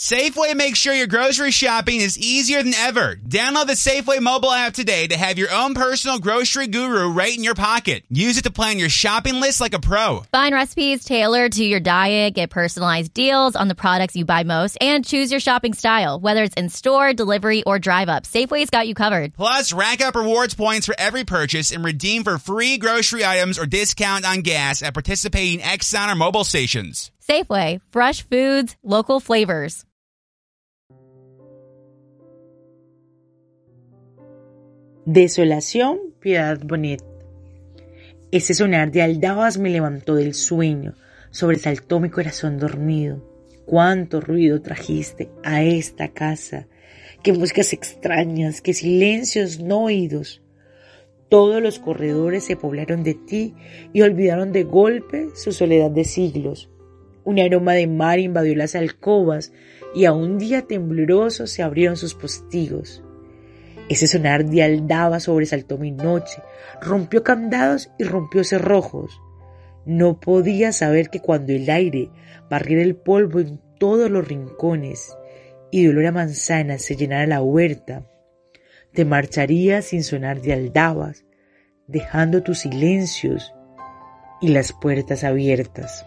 Safeway makes sure your grocery shopping is easier than ever. Download the Safeway mobile app today to have your own personal grocery guru right in your pocket. Use it to plan your shopping list like a pro. Find recipes tailored to your diet, get personalized deals on the products you buy most, and choose your shopping style, whether it's in store, delivery, or drive up. Safeway's got you covered. Plus, rack up rewards points for every purchase and redeem for free grocery items or discount on gas at participating Exxon or mobile stations. Safeway, fresh foods, local flavors. Desolación, Piedad Bonet. Ese sonar de aldabas me levantó del sueño, sobresaltó mi corazón dormido. Cuánto ruido trajiste a esta casa, qué músicas extrañas, qué silencios no oídos. Todos los corredores se poblaron de ti y olvidaron de golpe su soledad de siglos. Un aroma de mar invadió las alcobas y a un día tembloroso se abrieron sus postigos. Ese sonar de aldaba sobresaltó mi noche, rompió candados y rompió cerrojos. No podía saber que cuando el aire barriera el polvo en todos los rincones y de olor a manzana se llenara la huerta, te marcharías sin sonar de aldabas, dejando tus silencios y las puertas abiertas.